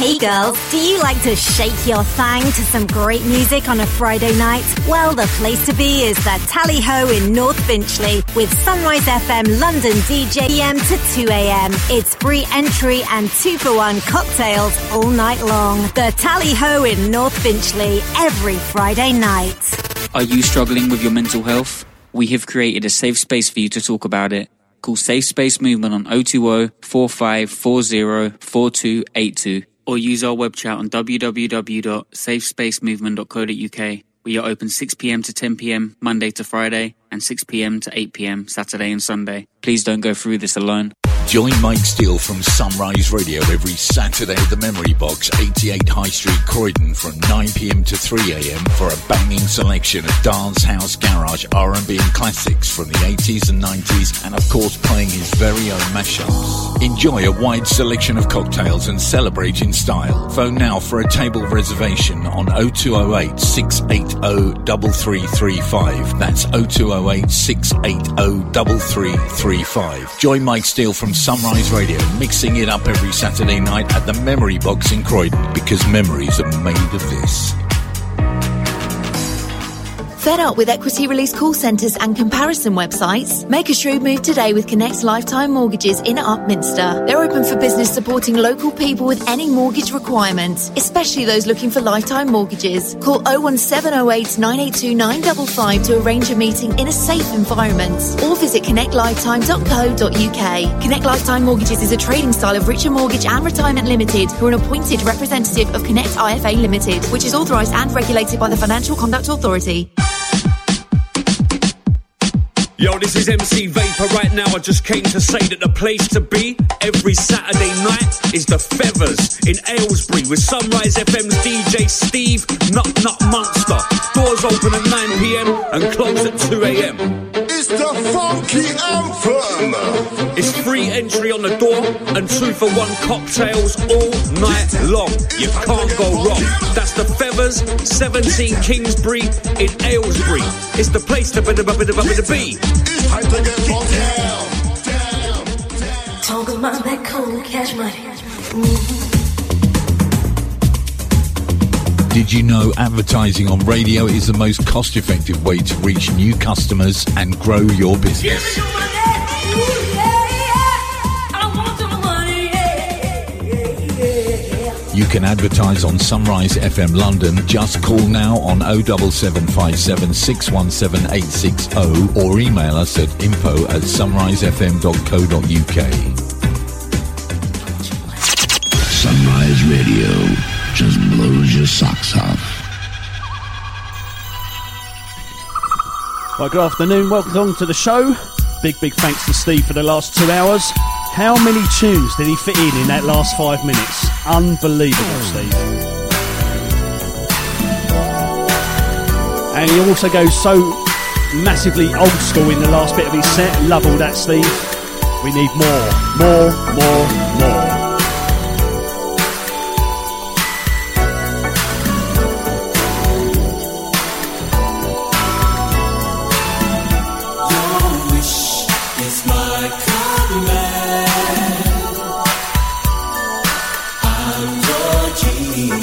Hey girls, do you like to shake your thang to some great music on a Friday night? Well, the place to be is the Tally Ho in North Finchley with Sunrise FM London DJ PM to 2 a.m. It's free entry and two for one cocktails all night long. The Tally Ho in North Finchley every Friday night. Are you struggling with your mental health? We have created a safe space for you to talk about it. Call Safe Space Movement on 020 4540 4282 or use our web chat on www.safespacemovement.co.uk. We are open 6pm to 10pm Monday to Friday and 6pm to 8pm Saturday and Sunday. Please don't go through this alone. Join Mike Steel from Sunrise Radio every Saturday at the Memory Box, 88 High Street, Croydon, from 9pm to 3am for a banging selection of dance, house, garage, R&B and classics from the 80s and 90s, and of course playing his very own mashups. Enjoy a wide selection of cocktails and celebrate in style. Phone now for a table reservation on 0208 680 3335. That's 0208 680 3335. Join Mike Steel from Sunrise Radio, mixing it up every Saturday night at the Memory Box in Croydon because memories are made of this. Fed up with equity release call centres and comparison websites? Make a shrewd move today with Connect Lifetime Mortgages in Upminster. They're open for business supporting local people with any mortgage requirements, especially those looking for lifetime mortgages. Call 01708 982 955 to arrange a meeting in a safe environment or visit connectlifetime.co.uk. Connect Lifetime Mortgages is a trading style of Richer Mortgage and Retirement Limited, who are an appointed representative of Connect IFA Limited, which is authorised and regulated by the Financial Conduct Authority. Yo, this is MC Vapor right now. I just came to say that the place to be every Saturday night is the Feathers in Aylesbury with Sunrise FM's DJ Steve Nut Nut Munster. Doors open at 9 pm and close at 2 am. It's the funky anthem. It's free entry on the door and two for one cocktails all night long. You can't go wrong. That's the Feathers, 17 Kingsbury in Aylesbury. It's the place to be. Did you know advertising on radio is the most cost effective way to reach new customers and grow your business? You can advertise on Sunrise FM London. Just call now on 07757 617 860 or email us at info at sunrisefm.co.uk. Sunrise Radio just blows your socks off. Right, good afternoon. Welcome to the show. Big, big thanks to Steve for the last two hours. How many tunes did he fit in in that last five minutes? Unbelievable, Steve. And he also goes so massively old school in the last bit of his set. Love all that, Steve. We need more, more, more, more. Can't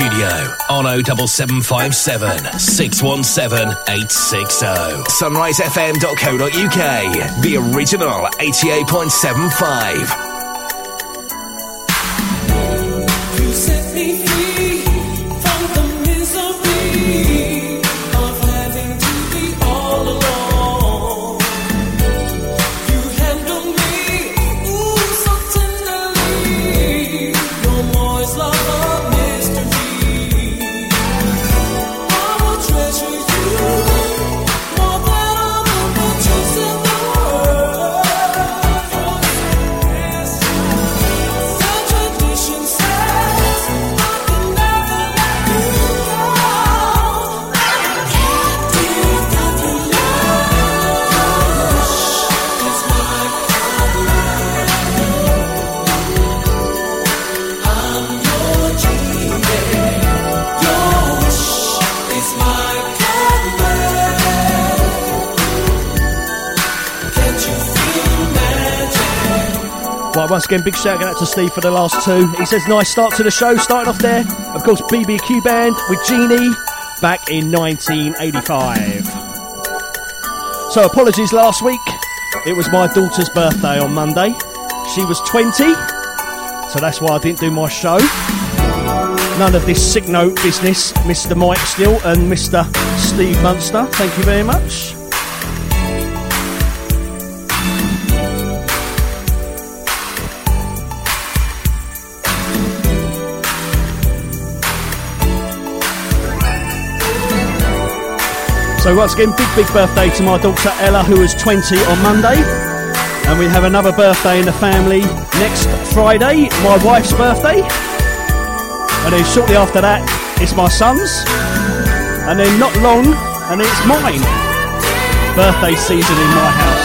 studio on 07757 617 860. SunriseFM.co.uk, the original 88.75. again, big shout out to Steve for the last two. He says, nice start to the show. Starting off there, of course, BBQ Band with Genie back in 1985. So, apologies last week. It was my daughter's birthday on Monday. She was 20, so that's why I didn't do my show. None of this sick note business, Mr. Mike Still and Mr. Steve Munster. Thank you very much. So once again, big, big birthday to my daughter Ella, who was 20 on Monday. And we have another birthday in the family next Friday, my wife's birthday. And then shortly after that, it's my son's. And then not long, and it's mine. Birthday season in my house.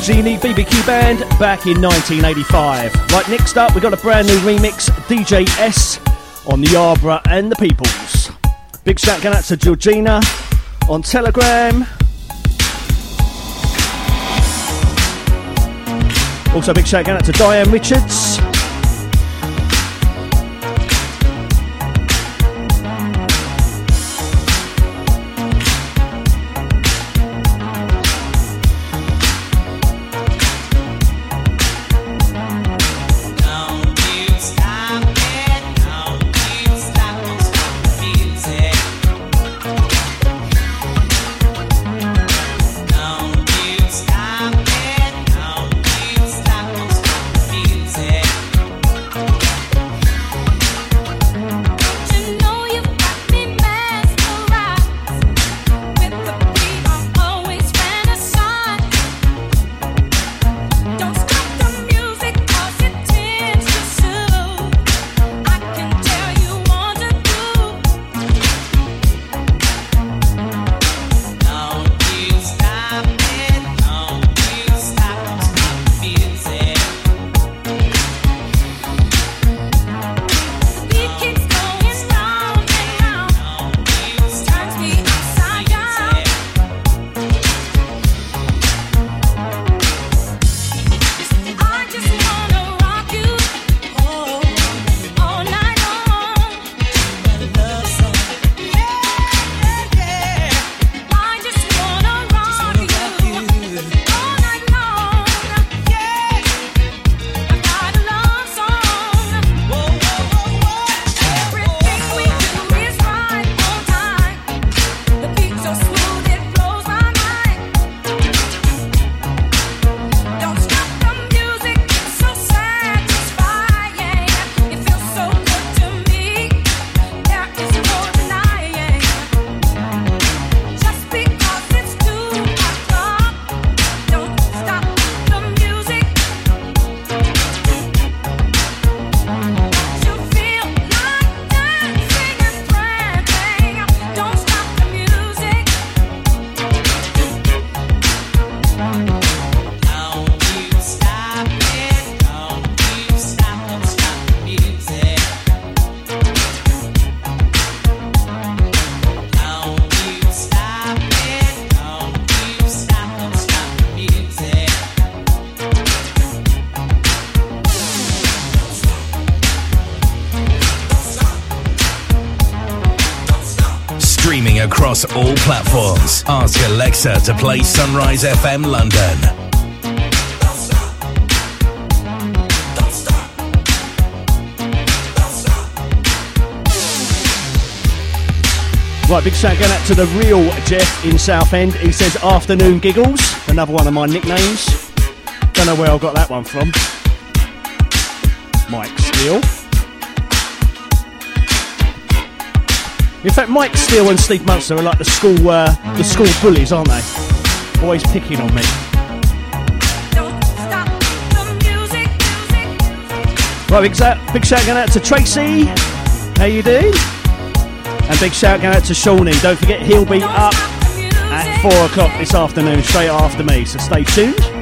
Genie BBQ Band back in 1985. Right, next up, we got a brand new remix DJ S on the Yarbrough and the Peoples. Big shout out to Georgina on Telegram. Also, big shout out to Diane Richards. To play Sunrise FM London. Right, big shout going out to the real Jeff in Southend. He says afternoon giggles, another one of my nicknames. Don't know where I got that one from. Mike Steel. In fact, Mike Steel and Steve Munster are like the school uh, the school bullies, aren't they? Always picking on me. Right, big shout, big shout going out to Tracy. How you doing? And big shout going out to Shawnee. Don't forget he'll be up at four o'clock this afternoon, straight after me. So stay tuned.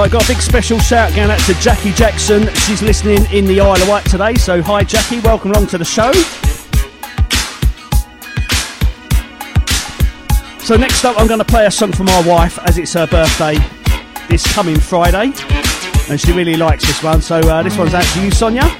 Right, got a big special shout going out to Jackie Jackson. She's listening in the Isle of Wight today. So, hi, Jackie. Welcome along to the show. So, next up, I'm going to play a song for my wife as it's her birthday this coming Friday. And she really likes this one. So, uh, this one's out to you, Sonia.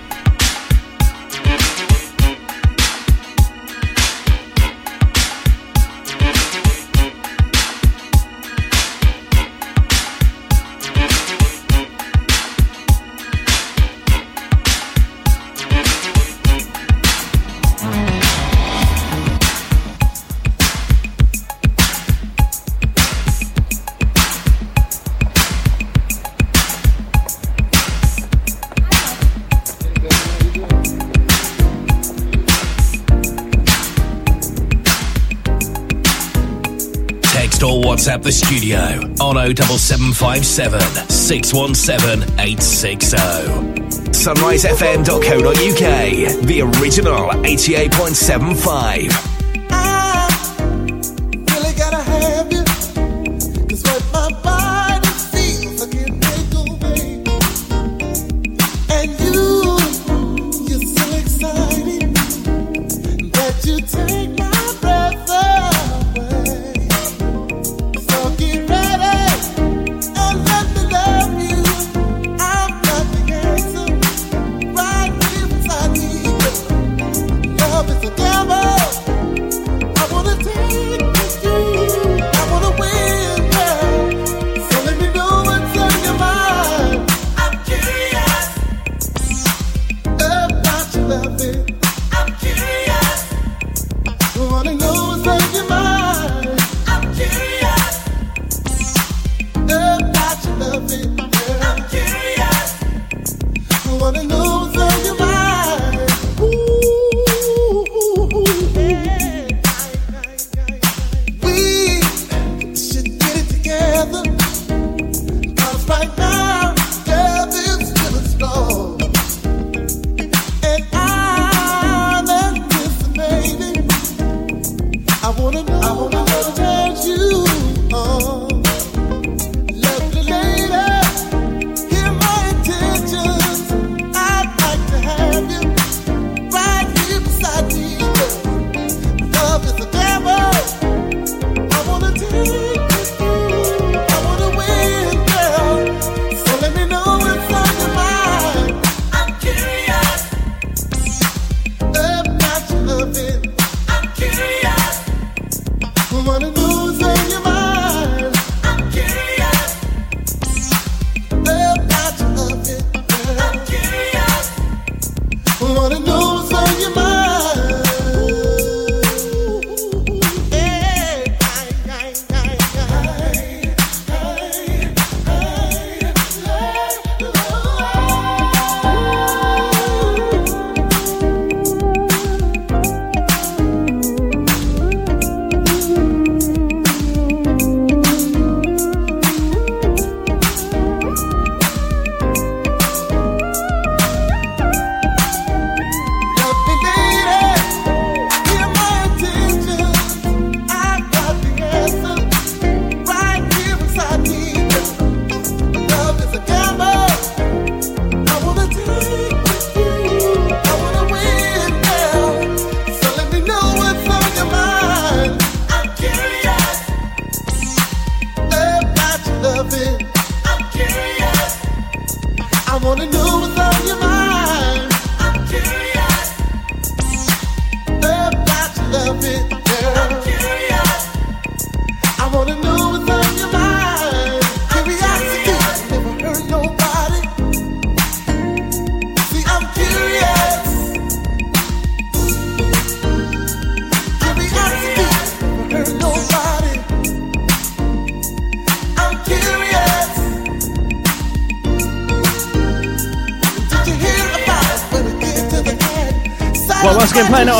WhatsApp the studio on 07757 617 860. SunriseFM.co.uk, the original 88.75.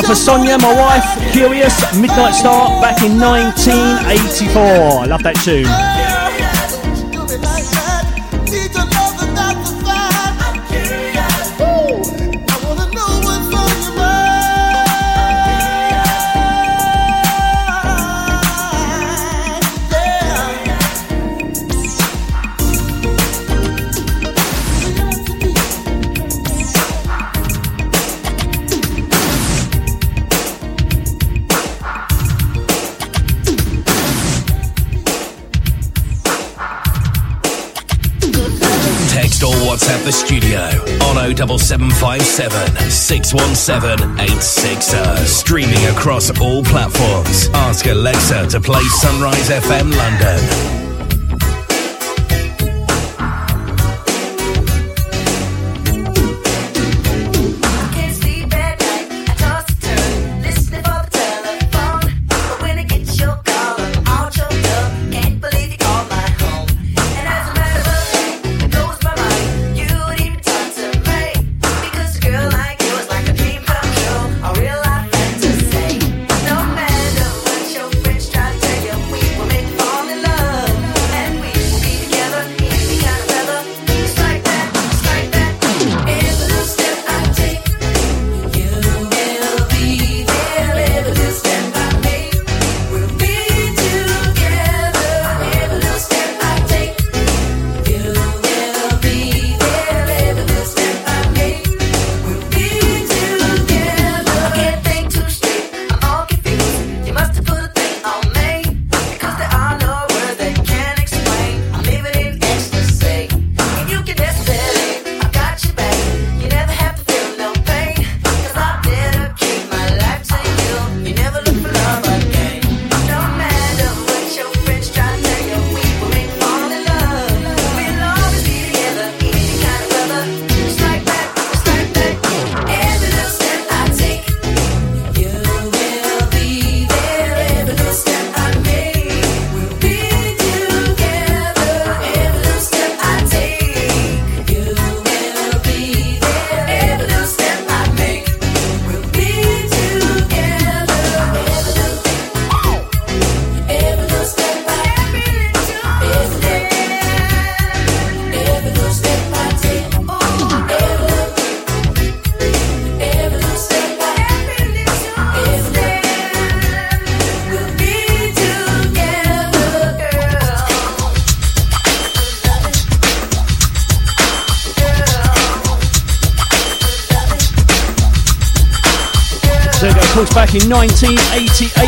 out for Sonia, my wife, Curious, Midnight Star, back in 1984. I love that tune. 757 617 860. Streaming across all platforms. Ask Alexa to play Sunrise FM London. back in 1988.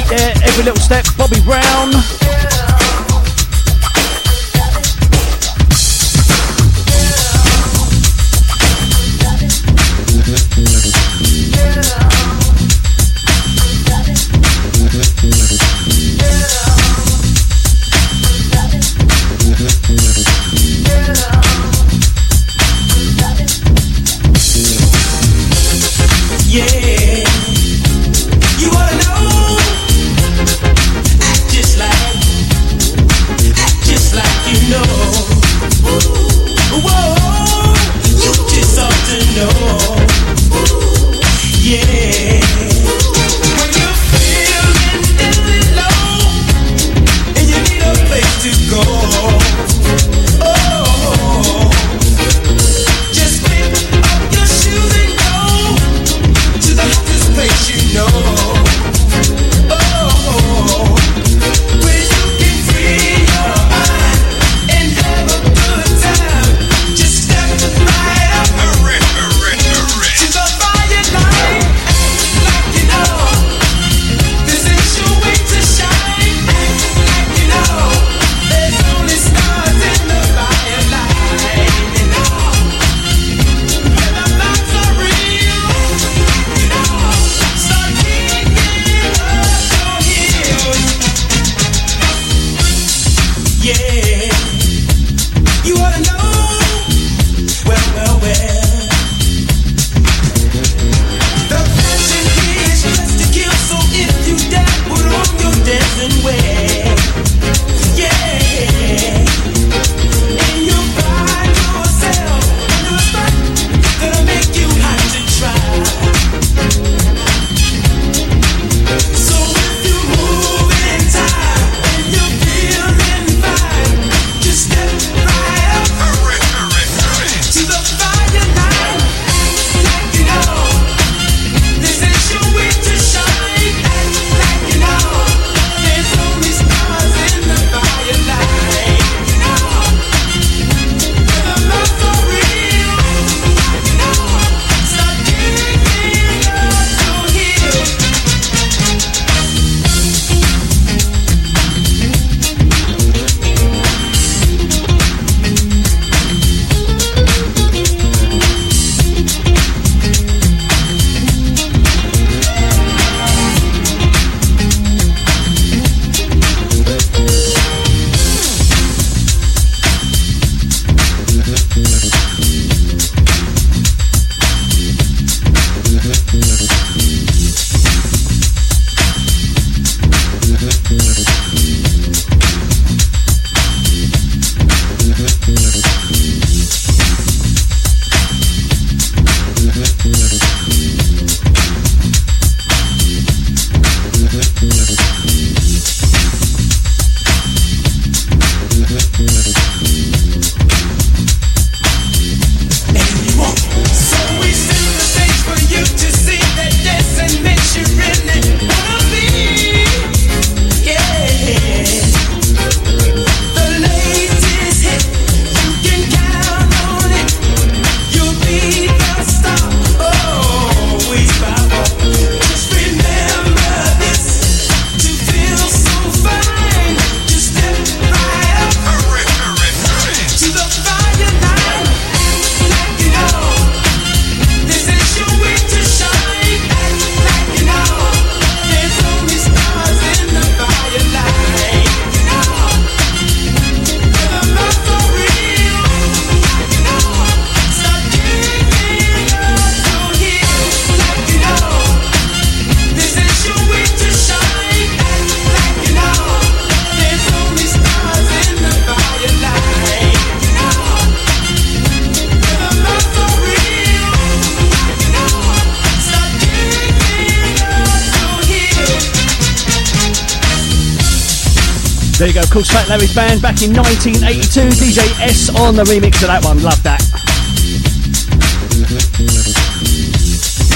track Larry's band back in 1982. DJ S on the remix of that one. Love that.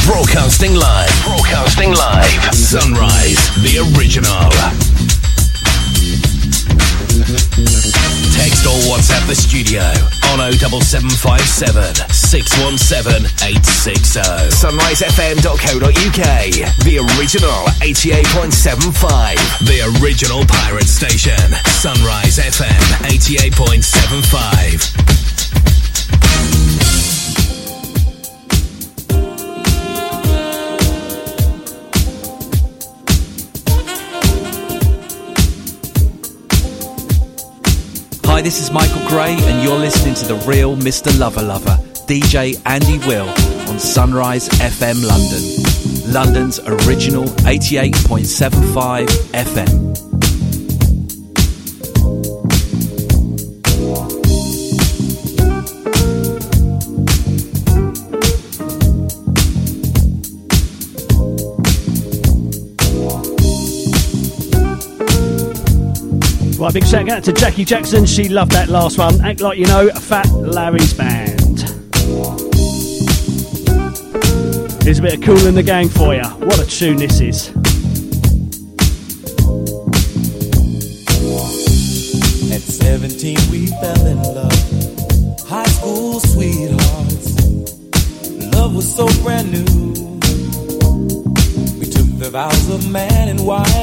Broadcasting live. Broadcasting live. Sunrise, the original. Text or WhatsApp the studio on 07757 617 860. SunriseFM.co.uk. The original 88.75. The original pirate station. Sunrise FM 88.75. Hi, this is Michael Gray, and you're listening to The Real Mr. Lover Lover. DJ Andy Will on Sunrise FM London, London's original 88.75 FM. Right, big shout out to Jackie Jackson. She loved that last one. Act like you know, Fat Larry's band. Here's a bit of Kool and the Gang for you. What a tune this is. At 17, we fell in love. High school sweethearts. Love was so brand new. We took the vows of man and wife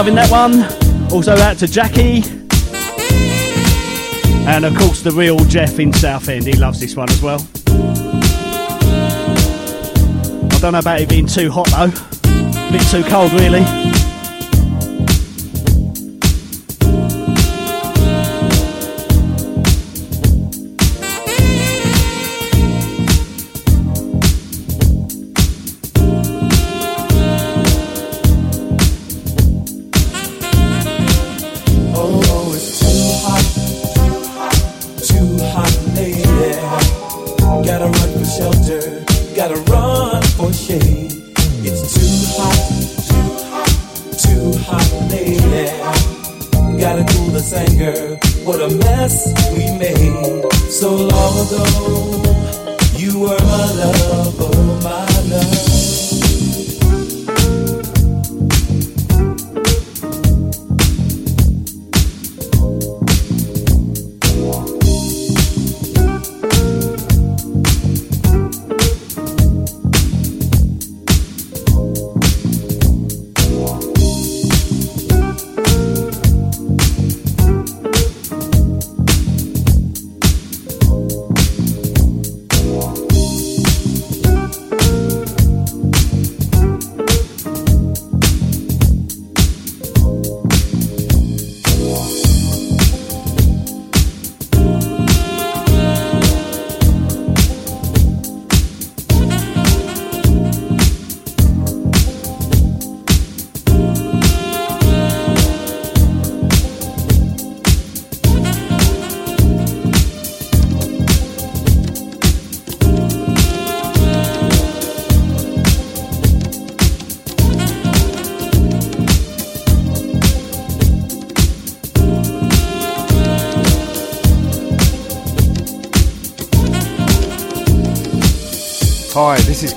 loving that one. Also out to Jackie. And of course, the real Jeff in Southend, he loves this one as well. I don't know about it being too hot though, a bit too cold really. Gotta run for shade.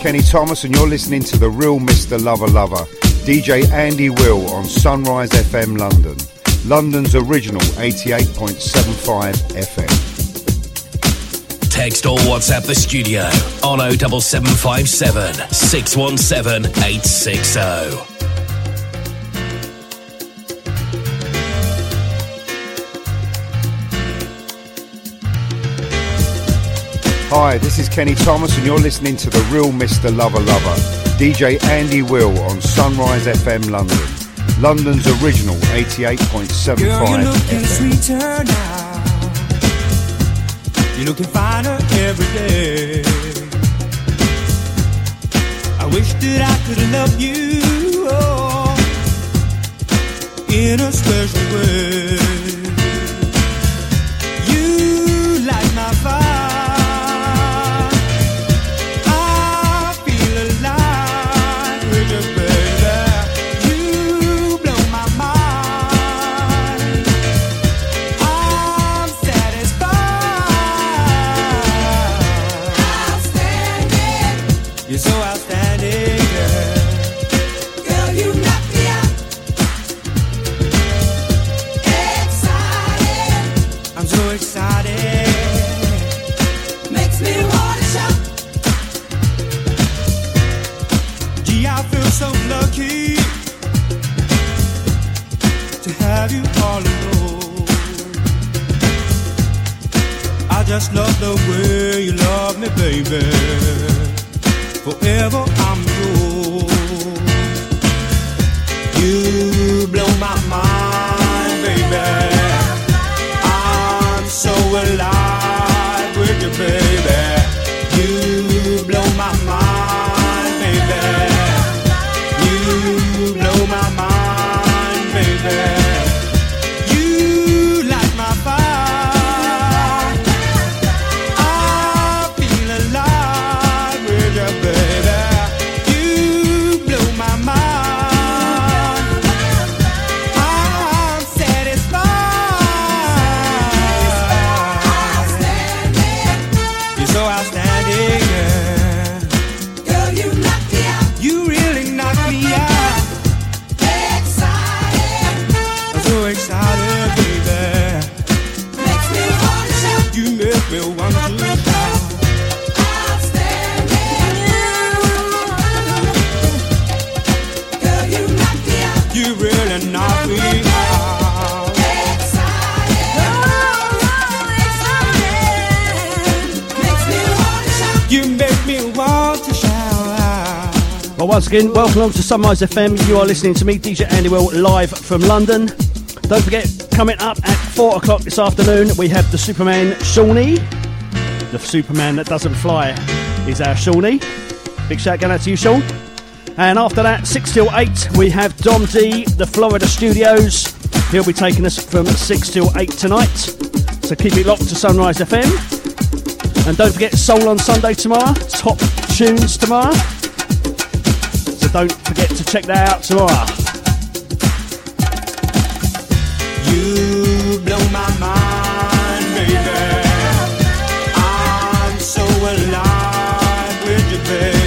Kenny Thomas, and you're listening to the real Mr. Lover Lover, DJ Andy Will on Sunrise FM London, London's original 88.75 FM. Text or WhatsApp the studio on 07757 617 860. Hi, this is Kenny Thomas, and you're listening to the real Mr. Lover Lover, DJ Andy Will on Sunrise FM London, London's original 88.75 Girl, you're looking FM. sweeter now. You're looking finer every day. I wish that I could love you oh, in a special way. Again, welcome along to Sunrise FM. You are listening to me, DJ Andy Will, live from London. Don't forget, coming up at 4 o'clock this afternoon, we have the Superman Shawnee. The Superman that doesn't fly is our Shawnee. Big shout going out to you, Sean. And after that, 6 till 8, we have Dom D, the Florida Studios. He'll be taking us from 6 till 8 tonight. So keep it locked to Sunrise FM. And don't forget Soul on Sunday tomorrow. Top tunes tomorrow. Don't forget to check that out tomorrow. You blow my mind, baby. I'm so alive with you, baby.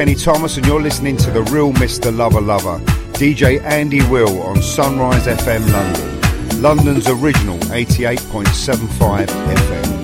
Kenny Thomas, and you're listening to the real Mr. Lover Lover, DJ Andy Will on Sunrise FM London, London's original 88.75 FM.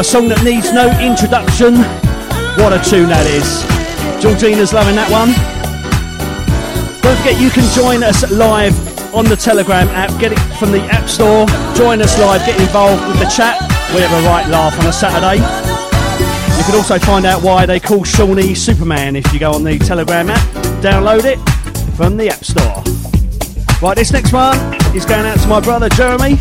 a song that needs no introduction. What a tune that is. Georgina's loving that one. Don't forget you can join us live on the Telegram app. Get it from the App Store. Join us live, get involved with the chat. We have a right laugh on a Saturday. You can also find out why they call Shawnee Superman if you go on the Telegram app. Download it from the App Store. Right, this next one is going out to my brother Jeremy.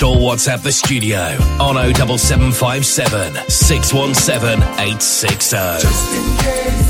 text or WhatsApp the studio on 07757 617 860.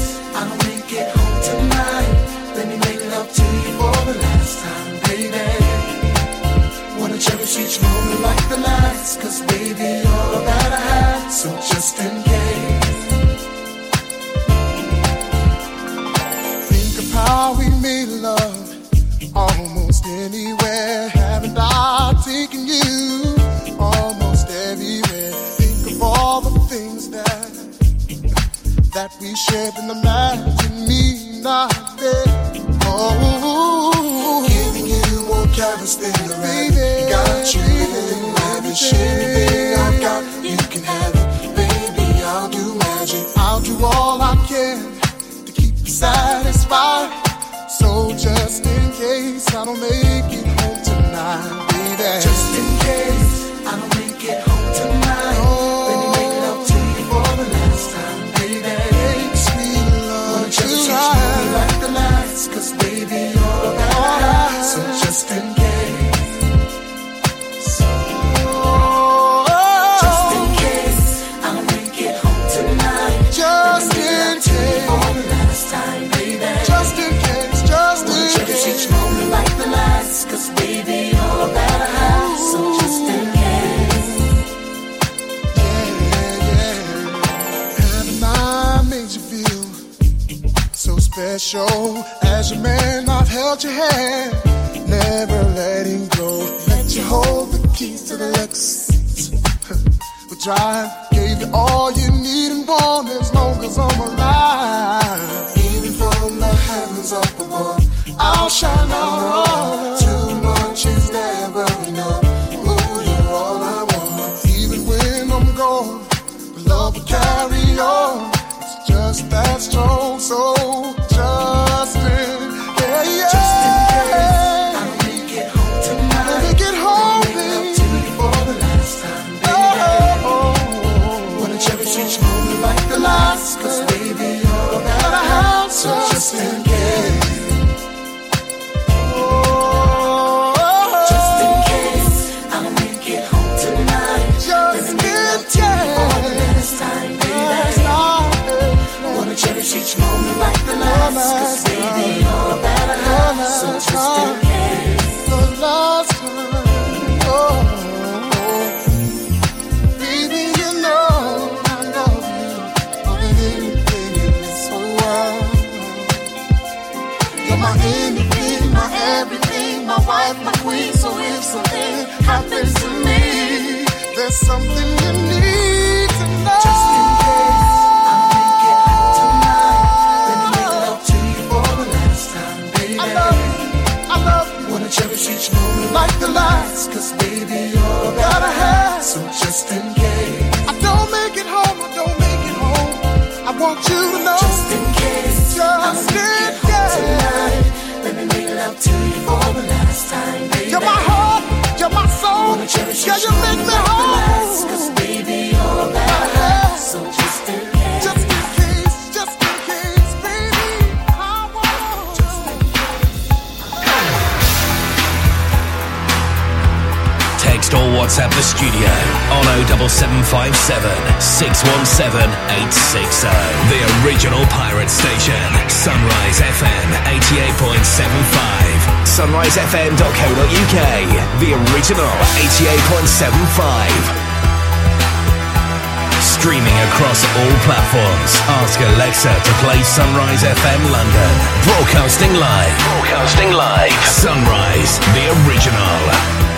Streaming across all platforms. Ask Alexa to play Sunrise FM London. Broadcasting live. Broadcasting live. Sunrise, the original.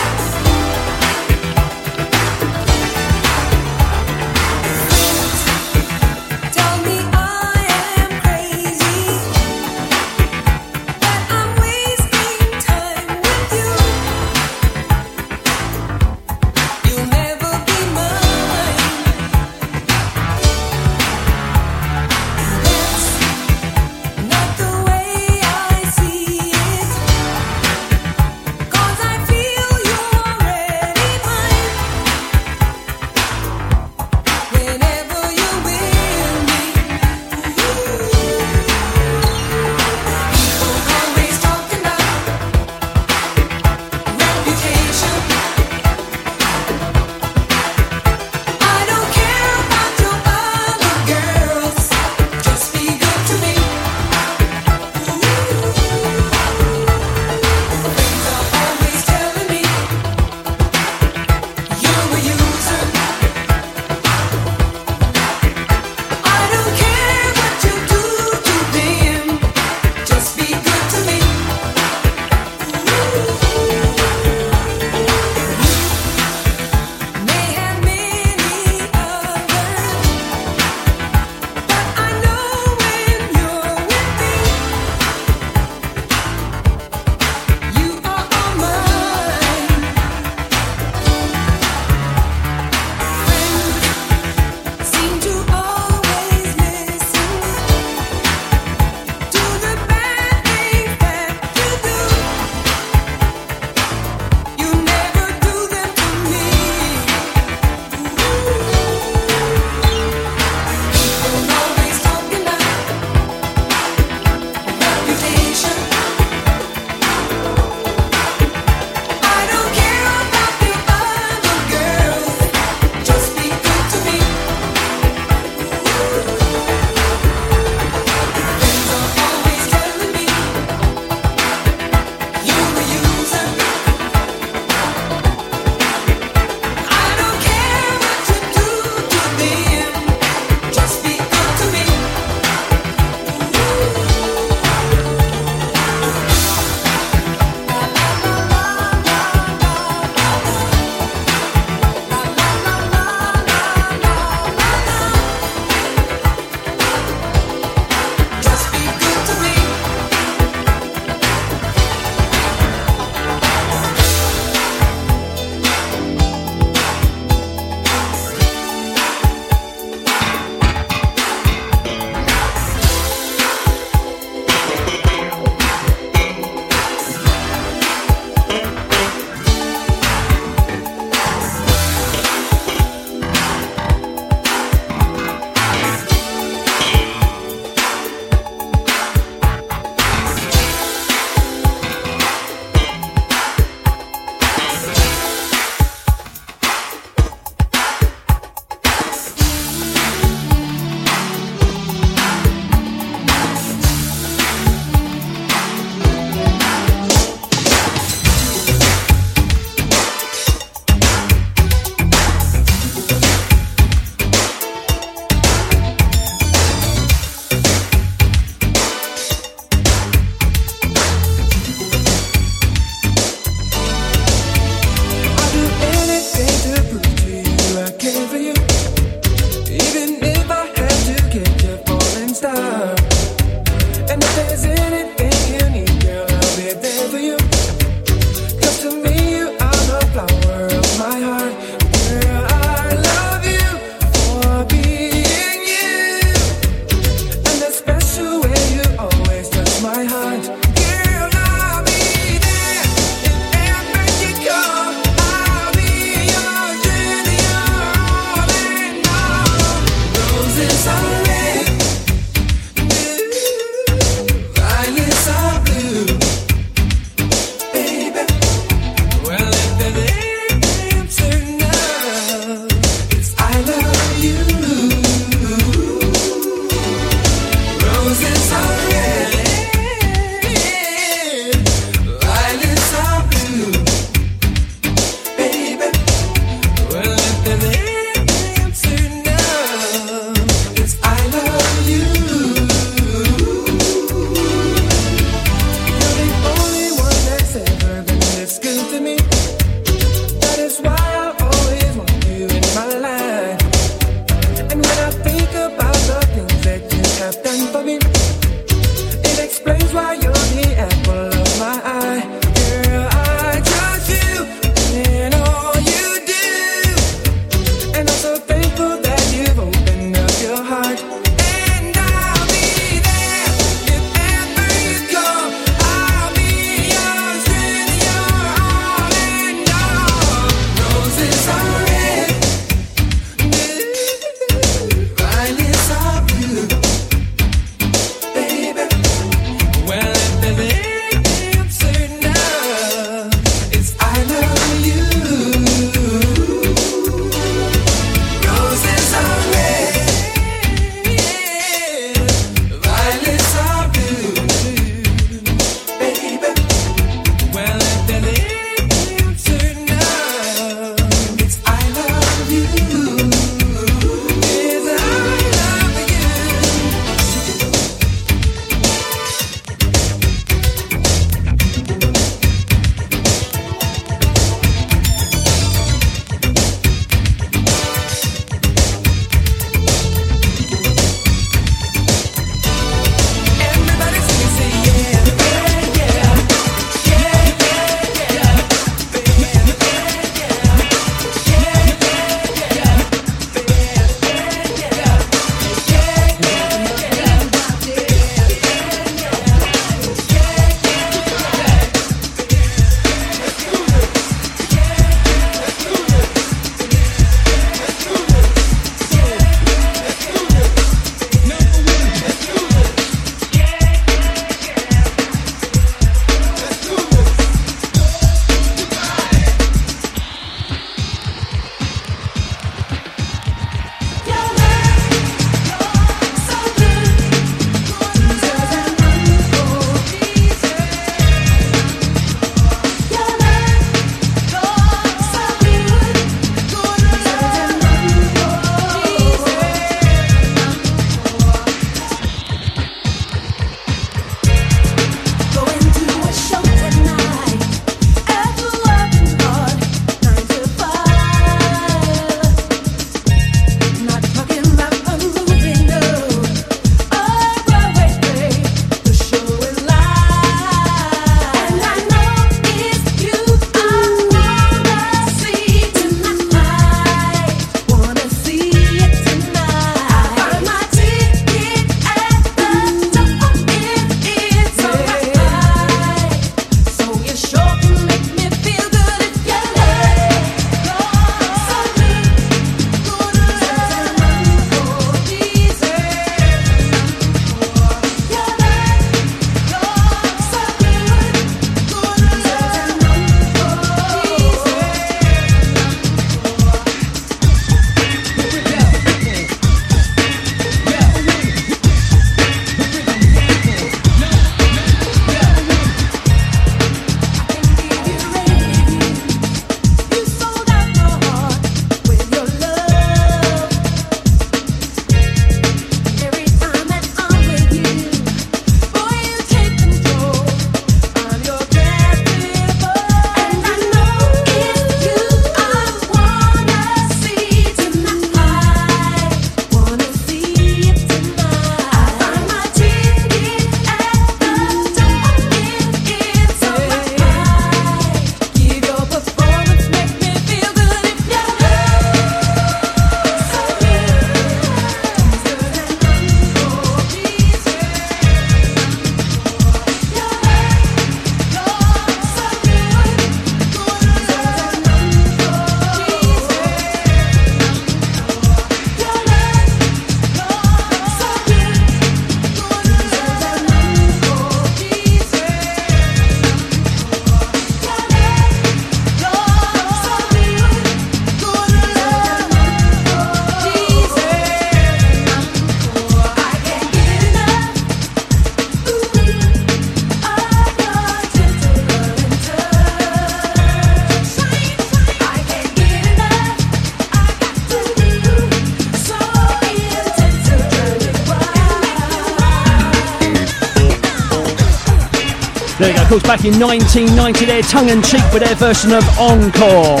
Back in 1990, their Tongue 'n' Cheek with their version of Encore.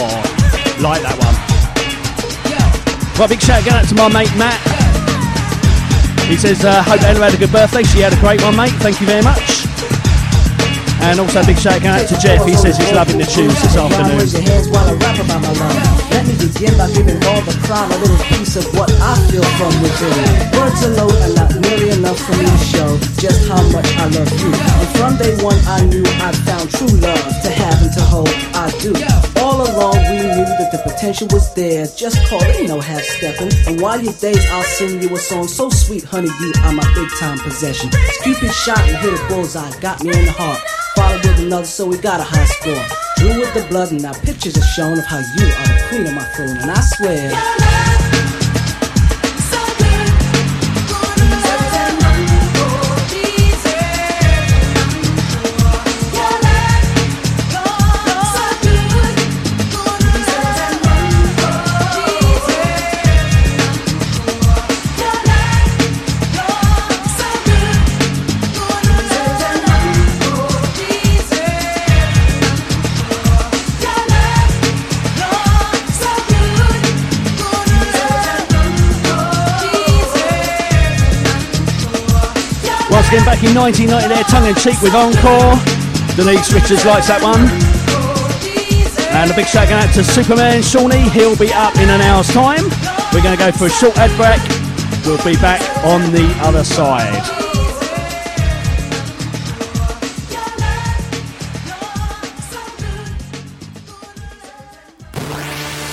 Like that one. Well, big shout out to my mate Matt. He says, uh, hope Ella had a good birthday. She had a great one, mate. Thank you very much. And also, a big shout out to Jeff. He says he's loving the tunes this afternoon. I begin by giving all the crowd a little piece of what I feel from within. Words alone are not nearly enough for me to show just how much I love you. And from day one, I knew I'd found true love to have and to hold. I do. All along, we knew that the potential was there. Just call it, no half stepping. And while you days, I'll sing you a song so sweet, honey, you are my big time possession. Cupid shot and hit a bullseye, got me in the heart. Followed with another, so we got a high score. Drew with the blood, and now pictures are shown of how you are queen of my throne. And I swear. 1990, their Tongue 'n' Cheek with Encore. Denise Richards likes that one. And a big shout out to Superman Shawnee. He'll be up in an hour's time. We're going to go for a short ad break. We'll be back on the other side.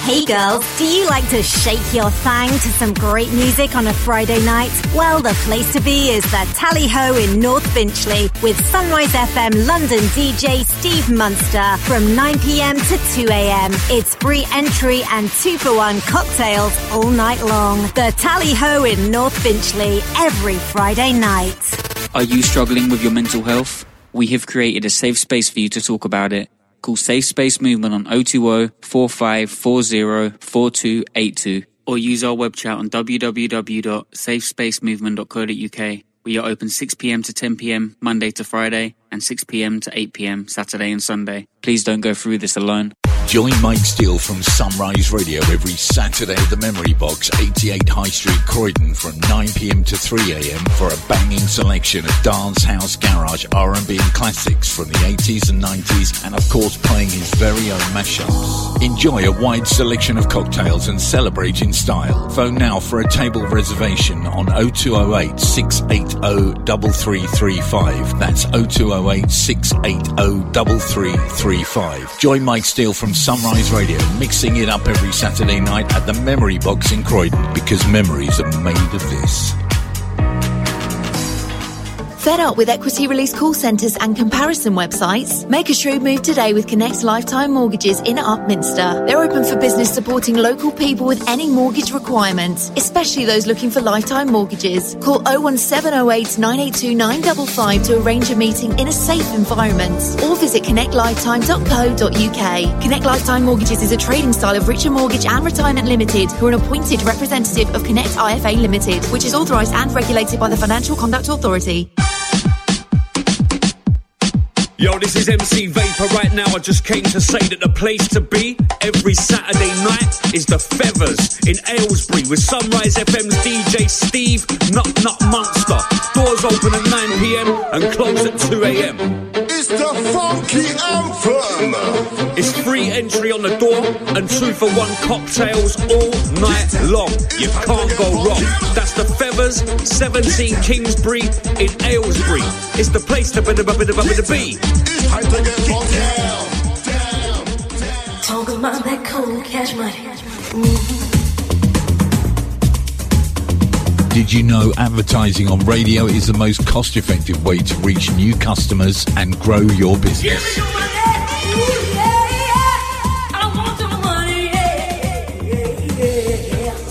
Hey girls, do you like to shake your thang to some great music on a Friday night? Well, the place to be is the Tally Ho in North Finchley with Sunrise FM London DJ Steve Munster from 9pm to 2am. It's free entry and two for one cocktails all night long. The Tally Ho in North Finchley every Friday night. Are you struggling with your mental health? We have created a safe space for you to talk about it. Call Safe Space Movement on 020 4540 4282 or use our web chat on www.safespacemovement.co.uk. We are open 6pm to 10pm Monday to Friday and 6pm to 8pm Saturday and Sunday. Please don't go through this alone. Join Mike Steel from Sunrise Radio every Saturday at the Memory Box, 88 High Street, Croydon, from 9pm to 3am for a banging selection of dance, house, garage, R&B and classics from the 80s and 90s, and of course playing his very own mashups. Enjoy a wide selection of cocktails and celebrate in style. Phone now for a table reservation on 0208 680 3335. That's 0208 680 3335. Join Mike Steel from Sunrise Radio, mixing it up every Saturday night at the Memory Box in Croydon, because memories are made of this. Fed up with equity release call centres and comparison websites? Make a shrewd move today with Connect Lifetime Mortgages in Upminster. They're open for business supporting local people with any mortgage requirements, especially those looking for lifetime mortgages. Call 01708 982 955 to arrange a meeting in a safe environment or visit connectlifetime.co.uk. Connect Lifetime Mortgages is a trading style of Richer Mortgage and Retirement Limited, who are an appointed representative of Connect IFA Limited, which is authorised and regulated by the Financial Conduct Authority. Yo, this is MC Vapor right now. I just came to say that the place to be every Saturday night is the Feathers in Aylesbury with Sunrise FM's DJ Steve Nut Nut Munster. Doors open at 9 pm and close at 2 am. It's the funky anthem. It's free entry on the door and two for one cocktails all night long. You can't go wrong. That's the Feathers, 17 Kingsbury in Aylesbury. It's the place to be. Did you know advertising on radio is the most cost effective way to reach new customers and grow your business?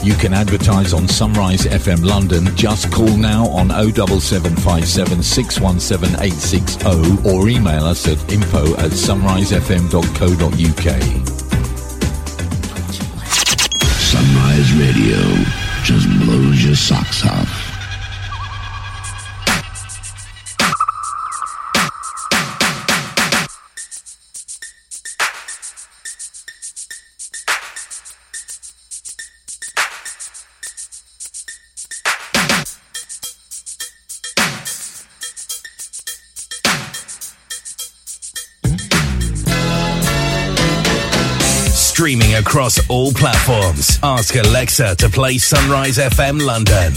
You can advertise on Sunrise FM London. Just call now on 07757 617 860 or email us at info at sunrisefm.co.uk. Sunrise Radio just blows your socks off. across all platforms. Ask Alexa to play Sunrise FM London.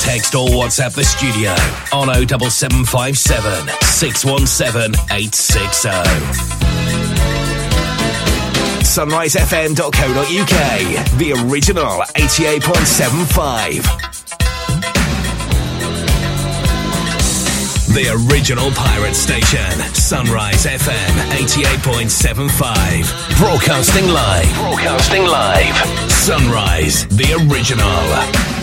Text or WhatsApp the studio on 07757 617 860. SunriseFM.co.uk, the original 88.75. The original pirate station, Sunrise FM 88.75. Broadcasting live. Broadcasting live. Sunrise, the original.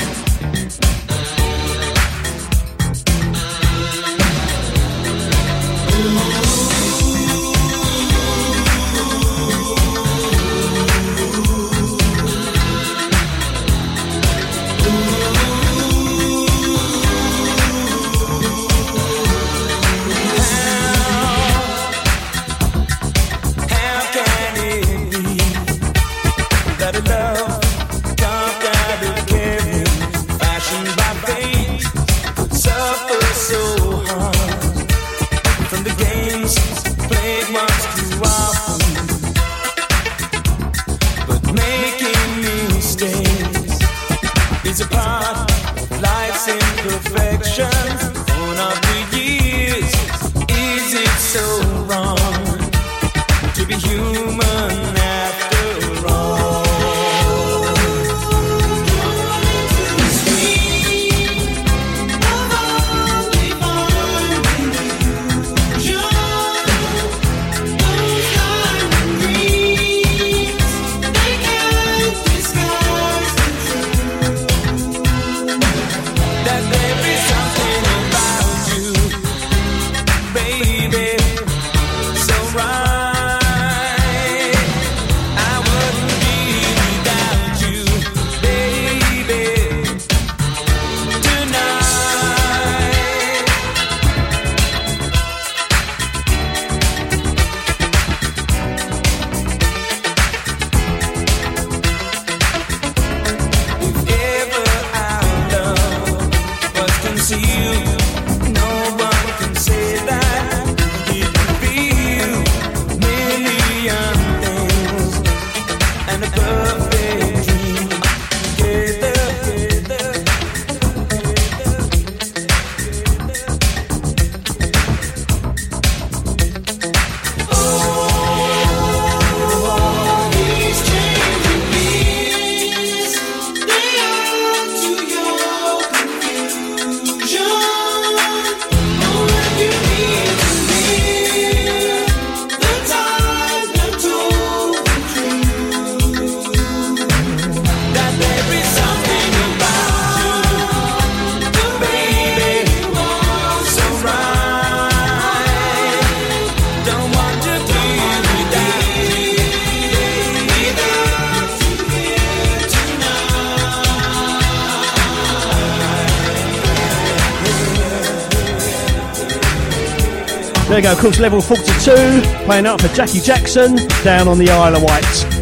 There we go, of course, Level 42, playing out for Jackie Jackson down on the Isle of Wight.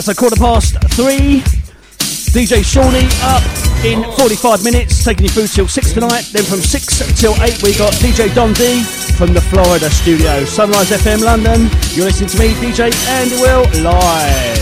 Right, so quarter past three. DJ Shawnee up in 45 minutes, taking you through till 6 tonight. Then from 6 till 8, we got DJ Don D from the Florida studio. Sunrise FM London. You're listening to me, DJ Andy Will, live.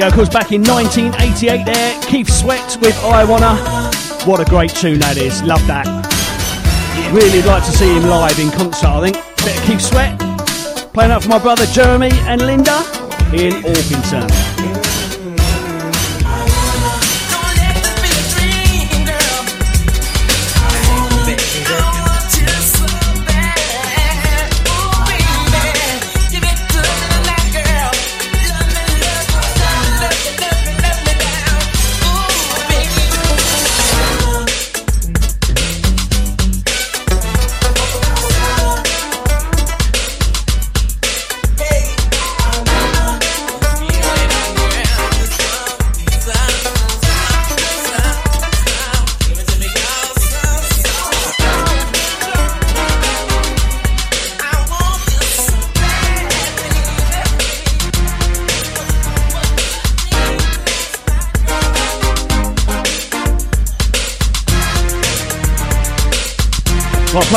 Go, of course, back in 1988 there, Keith Sweat with I Want Her. What a great tune that is, love that. Really like to see him live in concert, I think. Of Keith Sweat, playing out for my brother Jeremy and Linda in Orpington.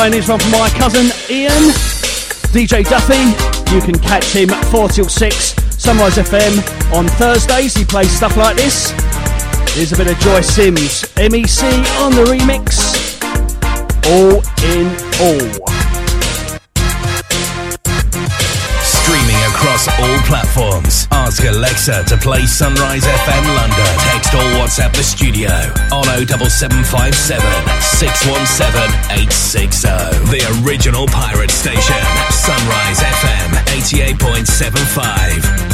Playing this one for my cousin Ian, DJ Duffy. You can catch him 4 till 6, Sunrise FM. On Thursdays, he plays stuff like this. Here's a bit of Joyce Sims, MEC on the remix. All in all. Streaming across all platforms. Ask Alexa to play Sunrise FM London. Text or WhatsApp the studio on 07757 617 860. The original pirate station. Sunrise FM 88.75.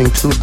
listening to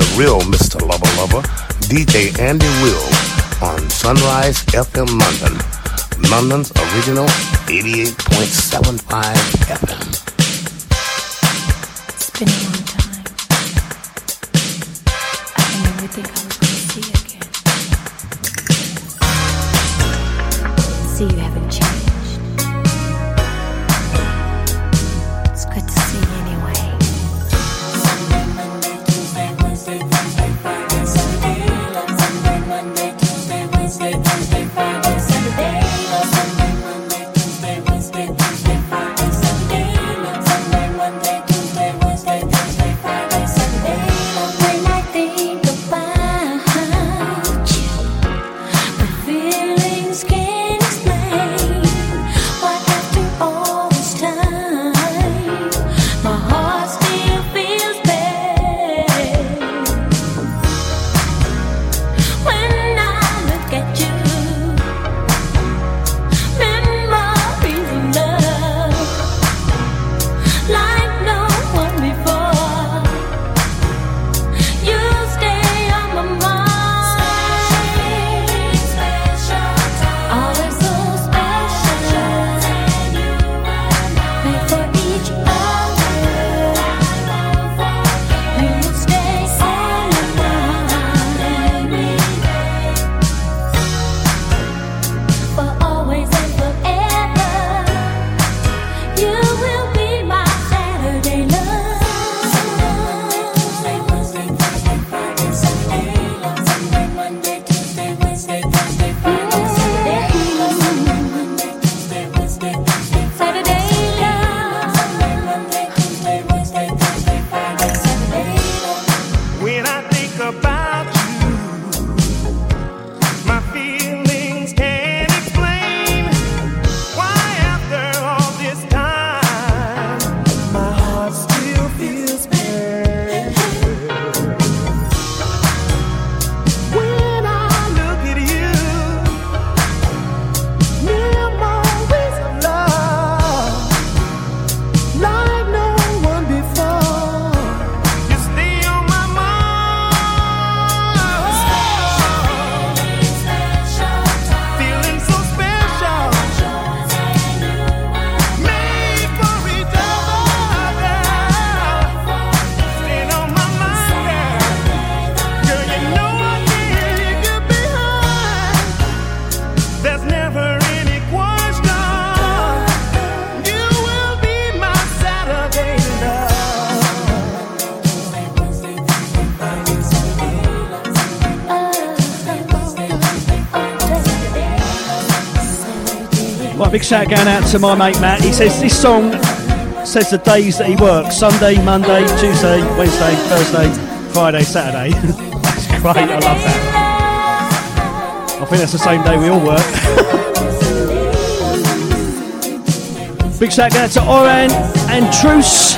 shout going out to my mate Matt. He says this song says the days that he works Sunday, Monday, Tuesday, Wednesday, Thursday, Friday, Saturday. that's great, I love that. I think that's the same day we all work. Big shout out to Oran and Truce.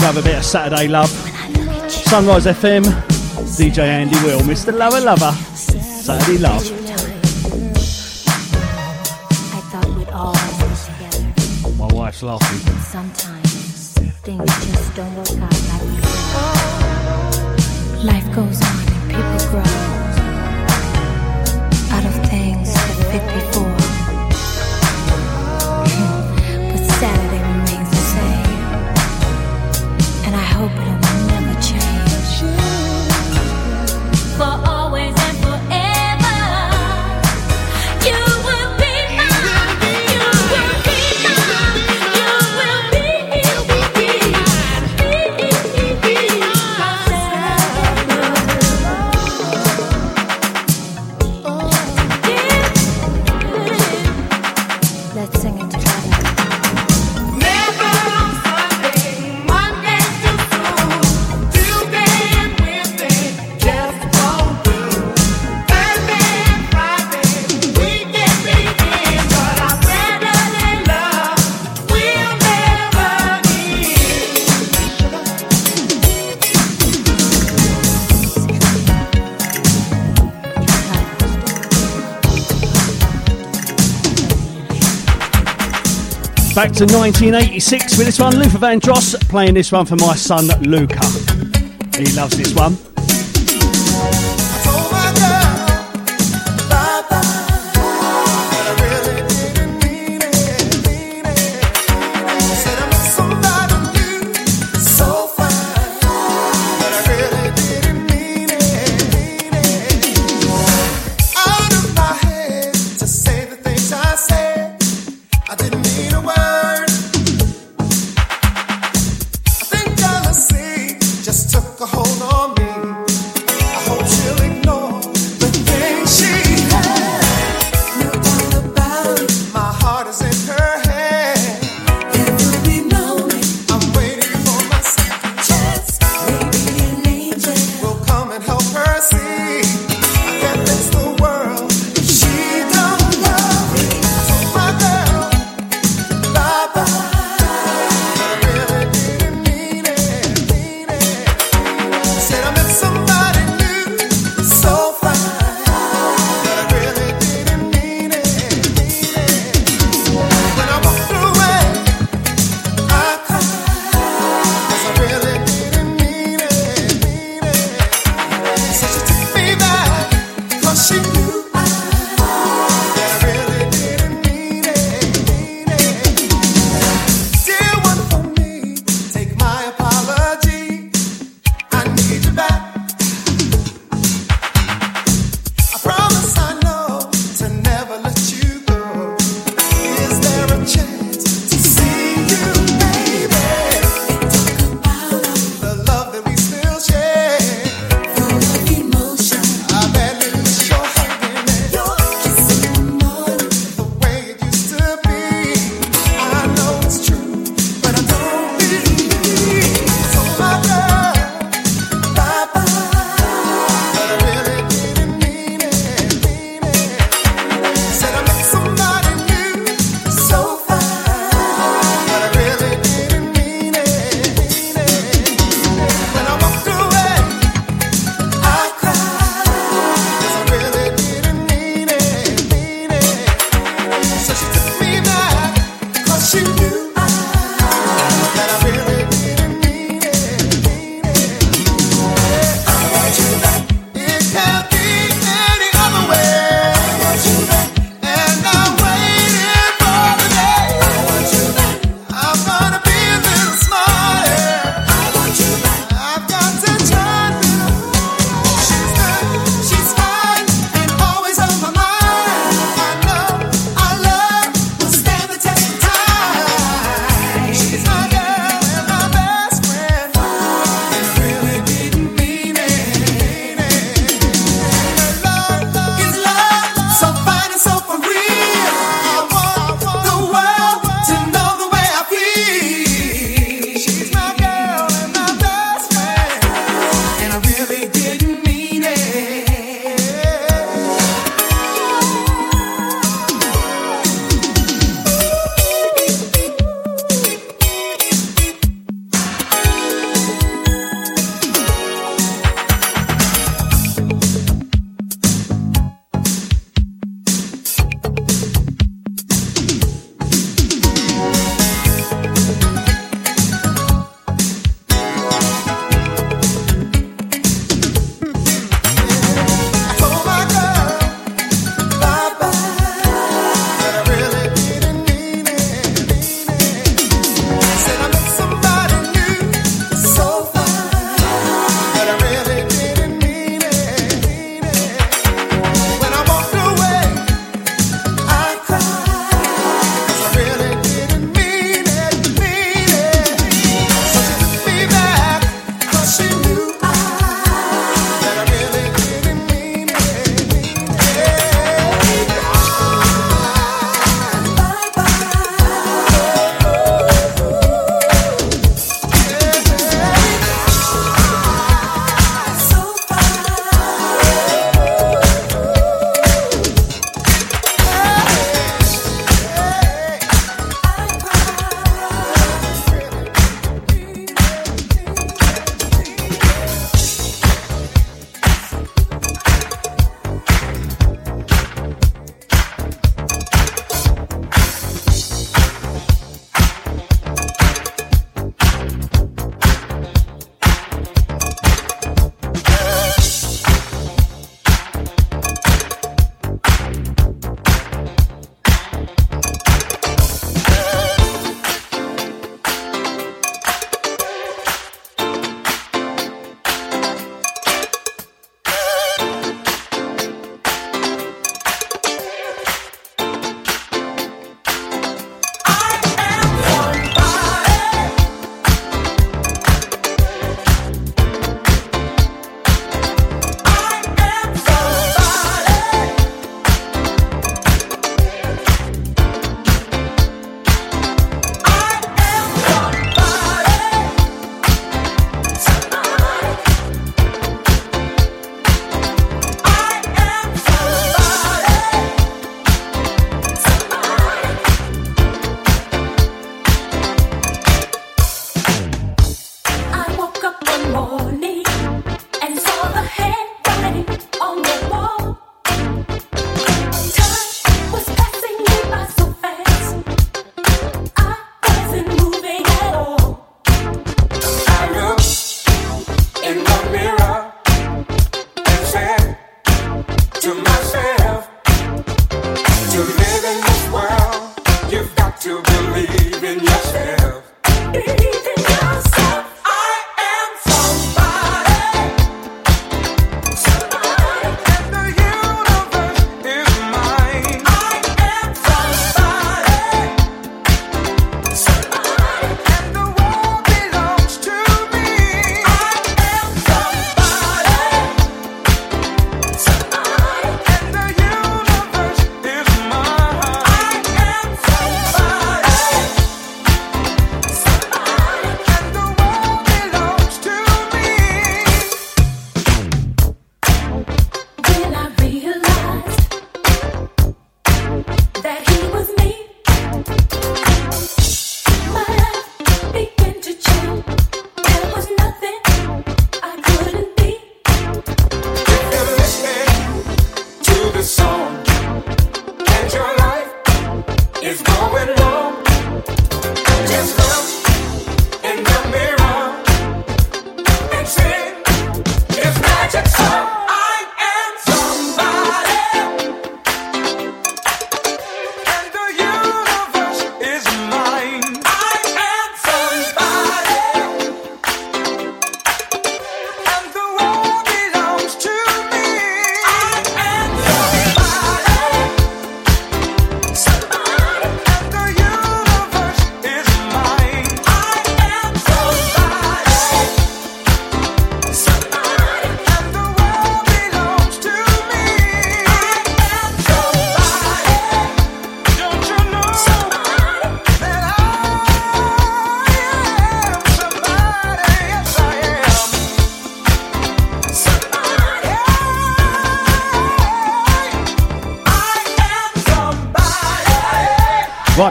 Love a bit of Saturday love. Sunrise FM, DJ Andy Will, Mr. Lover Lover, Saturday Love. Sometimes things just don't work out like we. Life goes on and people grow out of things that fit before. Back to 1986 with this one. Luther Vandross playing this one for my son Luca. He loves this one.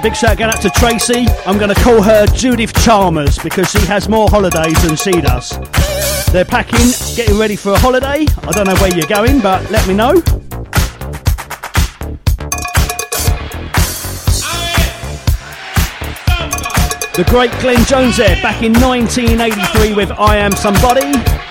Big shout out to Tracy. I'm going to call her Judith Chalmers because she has more holidays than she does. They're packing, getting ready for a holiday. I don't know where you're going, but let me know. The great Glenn Jones there, back in 1983 with I Am Somebody.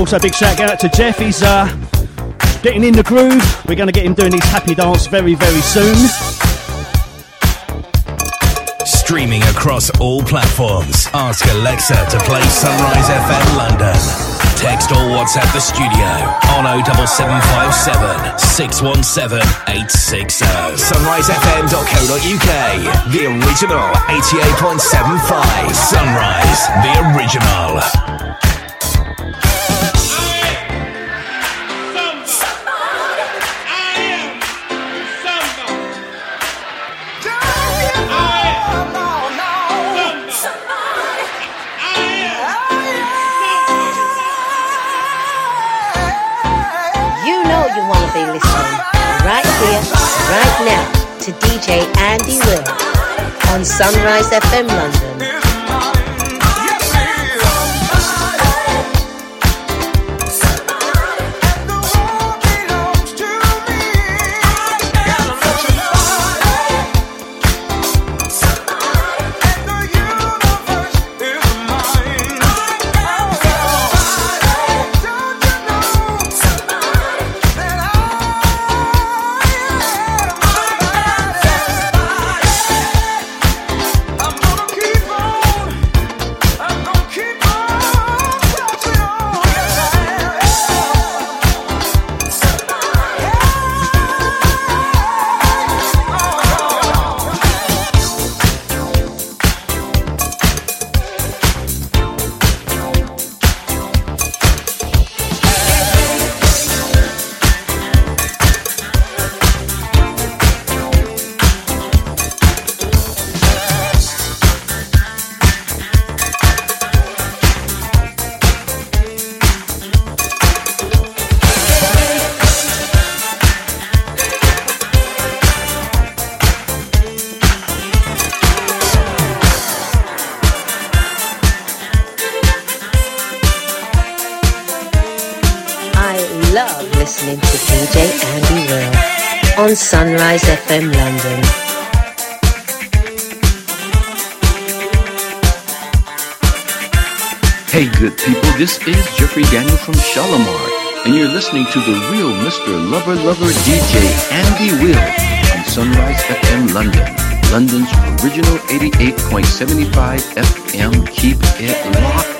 Also, big shout out to Jeff. He's uh, getting in the groove. We're going to get him doing his happy dance very, very soon. Streaming across all platforms. Ask Alexa to play Sunrise FM London. Text or WhatsApp the studio on 07757 617 860. SunriseFM.co.uk. The original 88.75. Sunrise, the original. Andy Will on Sunrise FM London. Mr. Lover Lover DJ Andy Will on Sunrise FM London, London's original 88.75 FM. Keep it locked.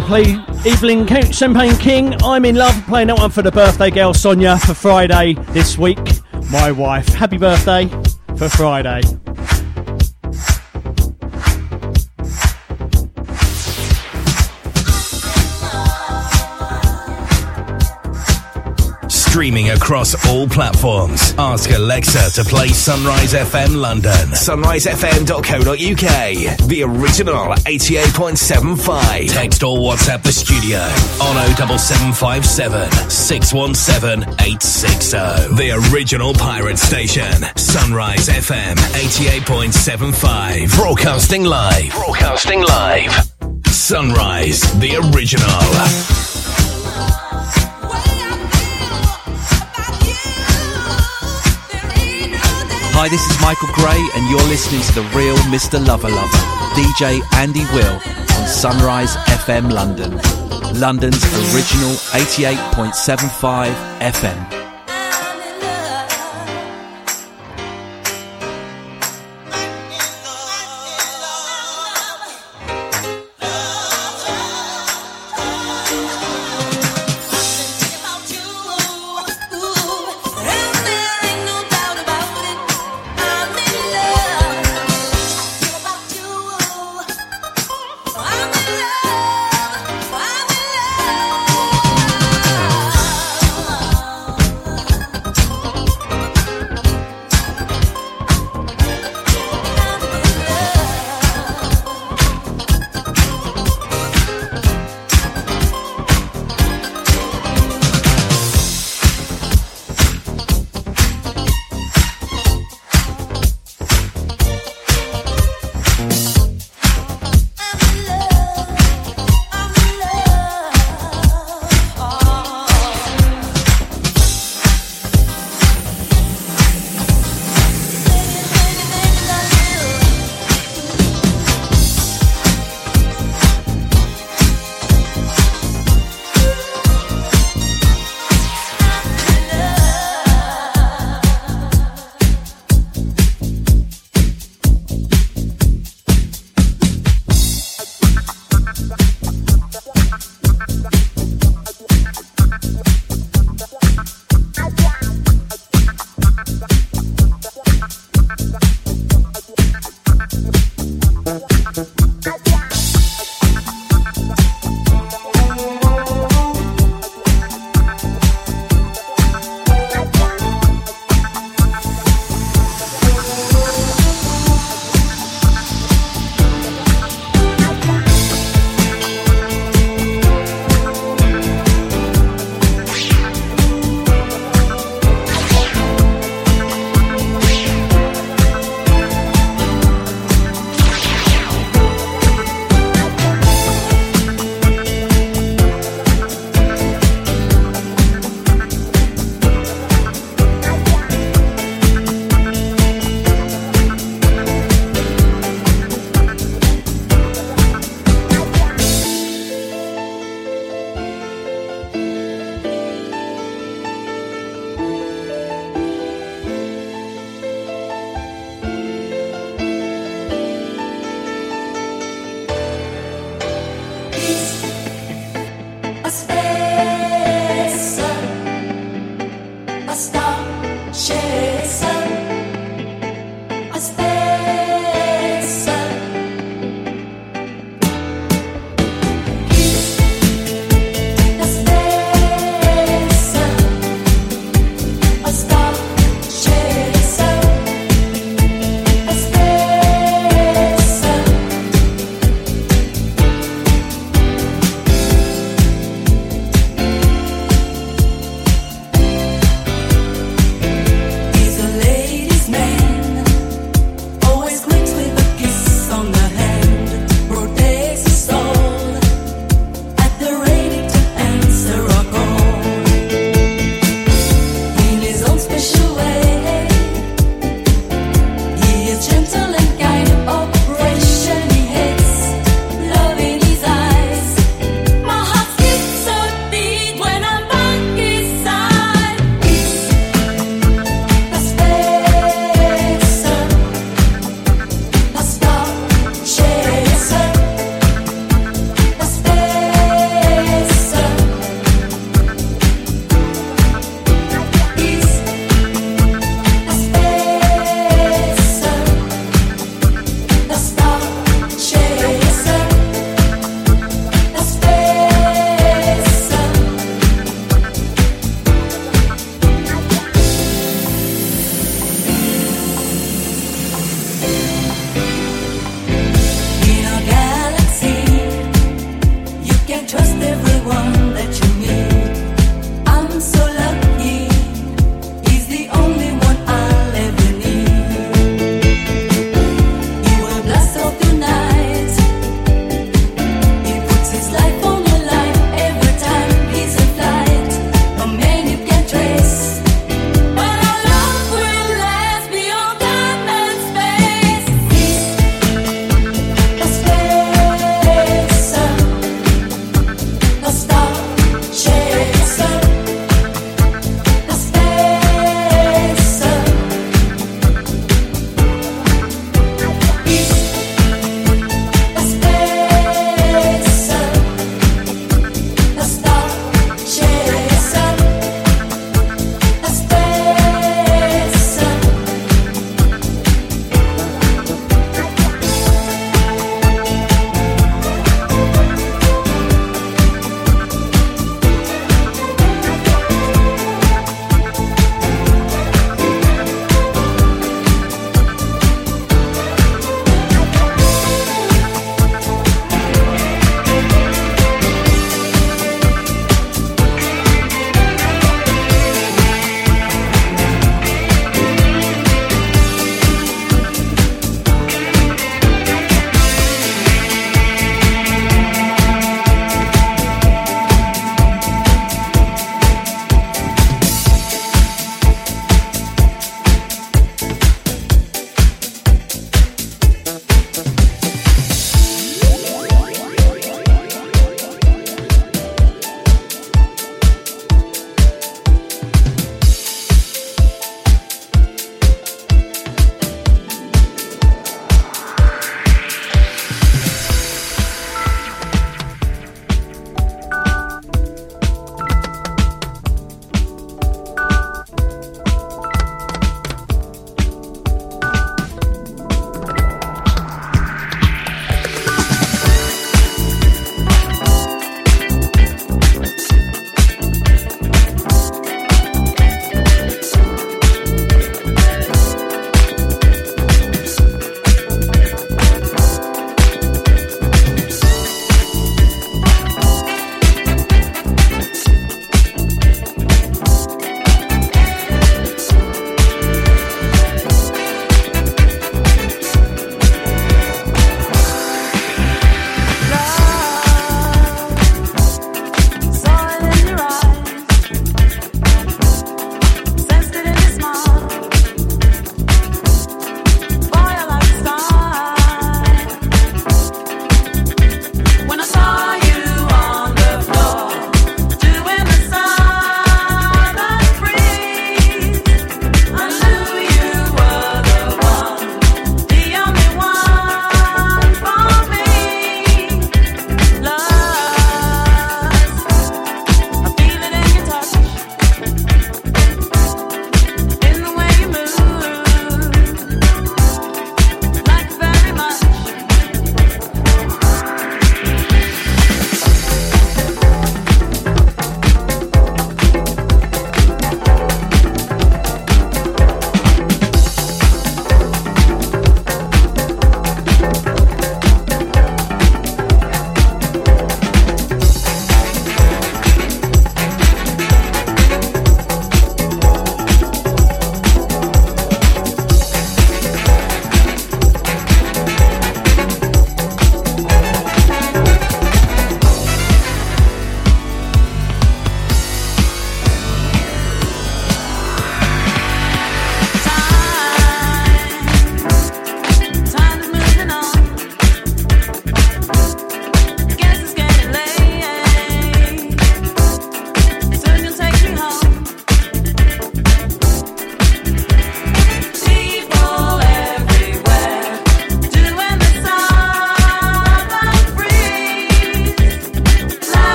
Go. Play Evelyn Champagne King. I'm in love. Playing that one for the birthday girl Sonia for Friday this week. My wife. Happy birthday for Friday. Streaming across all platforms. Ask Alexa to play Sunrise FM London. SunriseFM.co.uk. The original 88.75. Text or WhatsApp the studio on 07757 617 860. The original pirate station. Sunrise FM 88.75. Broadcasting live. Broadcasting live. Sunrise, the original. Hi, this is Michael Gray, and you're listening to the real Mr. Lover Lover, DJ Andy Will on Sunrise FM London, London's original 88.75 FM.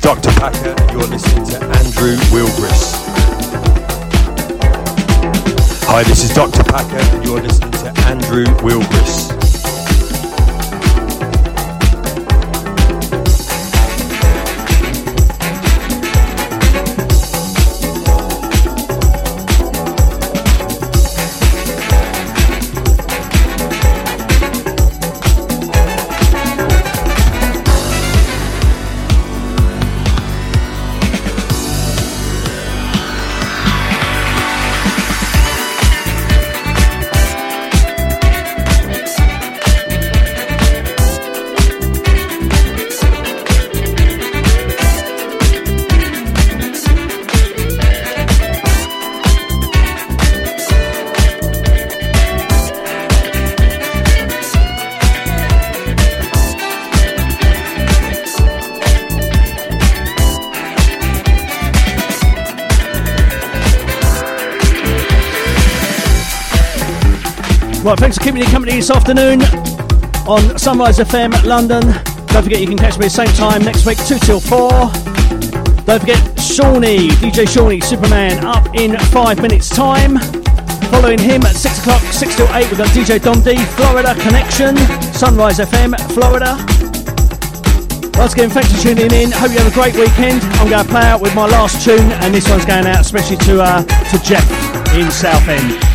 Dr. Packer. You're listening to Andrew Wilbris. Hi, this is Dr. Packer, and you're listening to Andrew Wilbris. Right, thanks for keeping me company this afternoon on Sunrise FM London. Don't forget you can catch me at the same time next week, 2 till 4. Don't forget Shawnee, DJ Shawnee, Superman, up in five minutes' time. Following him at 6 o'clock, 6 till 8, we've got DJ Dom D, Florida Connection, Sunrise FM, Florida. Once again, thanks for tuning in. Hope you have a great weekend. I'm going to play out with my last tune, and this one's going out especially to uh, to Jeff in Southend.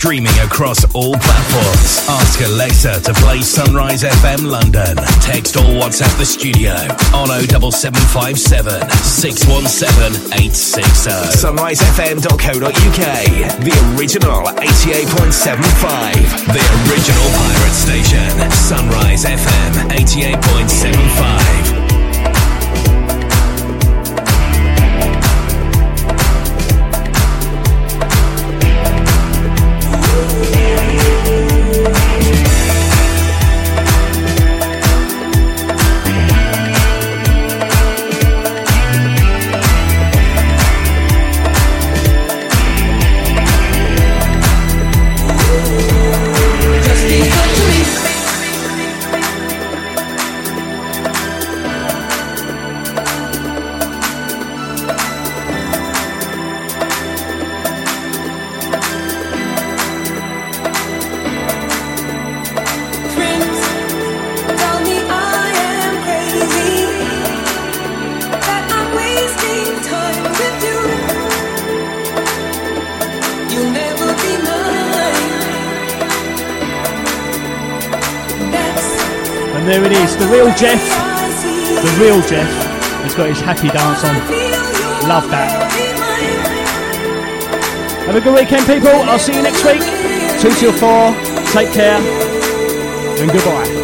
Streaming across all platforms. Ask Alexa to play Sunrise FM London. Text or WhatsApp the studio on 07757 617 860. SunriseFM.co.uk. The original 88.75. The original pirate station. Sunrise FM 88.75. real Jeff. He's got his happy dance on. Love that. Have a good weekend, people. I'll see you next week. 2 till 4. Take care. And goodbye.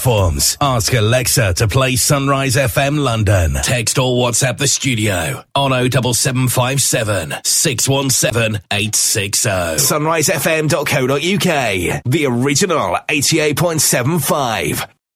Platforms. Ask Alexa to play Sunrise FM London. Text or WhatsApp the studio on 07757 617 860. SunriseFM.co.uk. The original 88.75.